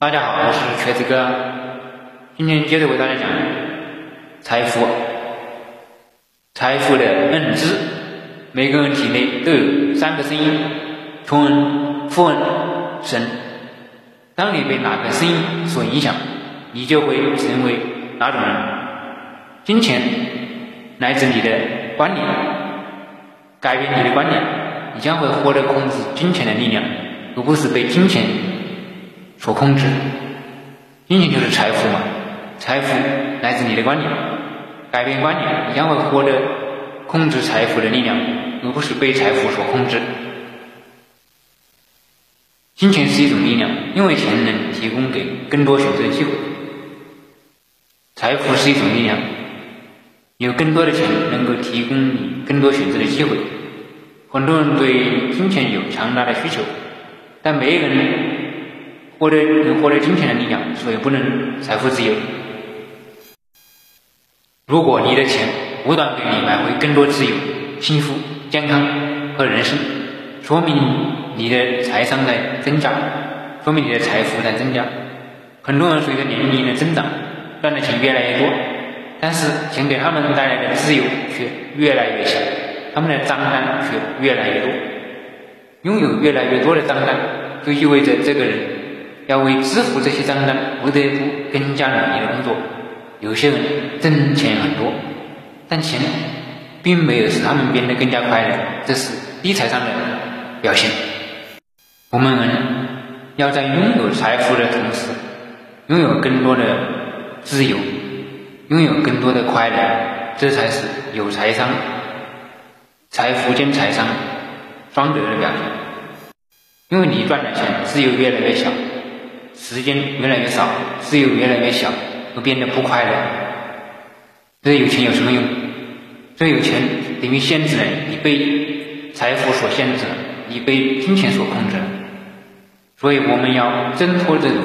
大家好，我是瘸子哥，今天接着为大家讲财富。财富的认知，每个人体内都有三个声音：穷人、富人、神。当你被哪个声音所影响，你就会成为哪种人。金钱来自你的观念，改变你的观念，你将会获得控制金钱的力量，而不是被金钱。所控制，金钱就是财富嘛。财富来自你的观念，改变观念，你将会获得控制财富的力量，而不是被财富所控制。金钱是一种力量，因为钱能提供给更多选择的机会。财富是一种力量，有更多的钱能够提供你更多选择的机会。很多人对金钱有强大的需求，但没一个人。获得能获得金钱的力量，所以不能财富自由。如果你的钱不断给你买回更多自由、幸福、健康和人生，说明你的财商在增加，说明你的财富在增加。很多人随着年龄的增长，赚的钱越来越多，但是钱给他们带来的自由却越来越小，他们的账单却越来越多。拥有越来越多的账单，就意味着这个人。要为支付这些账单，不得不更加努力的工作。有些人挣钱很多，但钱并没有使他们变得更加快乐，这是低财商的表现。我们人要在拥有财富的同时，拥有更多的自由，拥有更多的快乐，这才是有财商、财富兼财商双得的表现。因为你赚的钱，自由越来越小。时间越来越少，自由越来越小，都变得不快乐。这有钱有什么用？这有钱等于限制了你，被财富所限制了，你被金钱所控制了。所以我们要挣脱这种，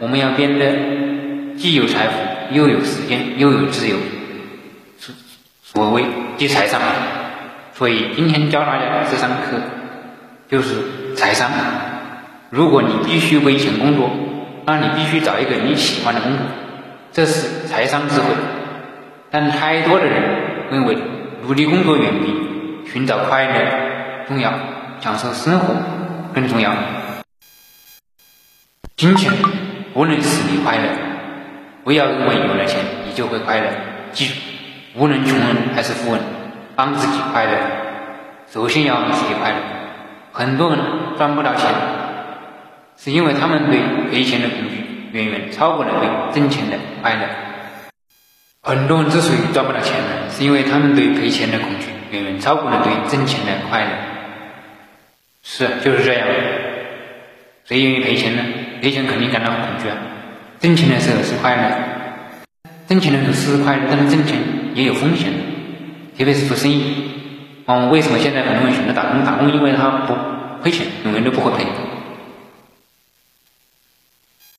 我们要变得既有财富，又有时间，又有自由。所所谓积财商。所以今天教大家这堂课就是财商。如果你必须为钱工作，那你必须找一个你喜欢的工作，这是财商智慧。但太多的人认为努力工作远比寻找快乐重要，享受生活更重要。金钱不能使你快乐，不要认为有了钱你就会快乐。记住，无论穷人还是富人，帮自己快乐，首先要让自己快乐。很多人赚不到钱。是因为他们对赔钱的恐惧远远超过了对挣钱的快乐。很多人之所以赚不到钱呢，是因为他们对赔钱的恐惧远远超过了对挣钱的快乐。是，就是这样。谁愿意赔钱呢？赔钱肯定感到恐惧啊。挣钱的时候是快乐，挣钱的时候是快乐，但是挣钱也有风险的，特别是做生意。嗯，为什么现在很多人选择打工？打工因为他不亏钱，永远都不会赔。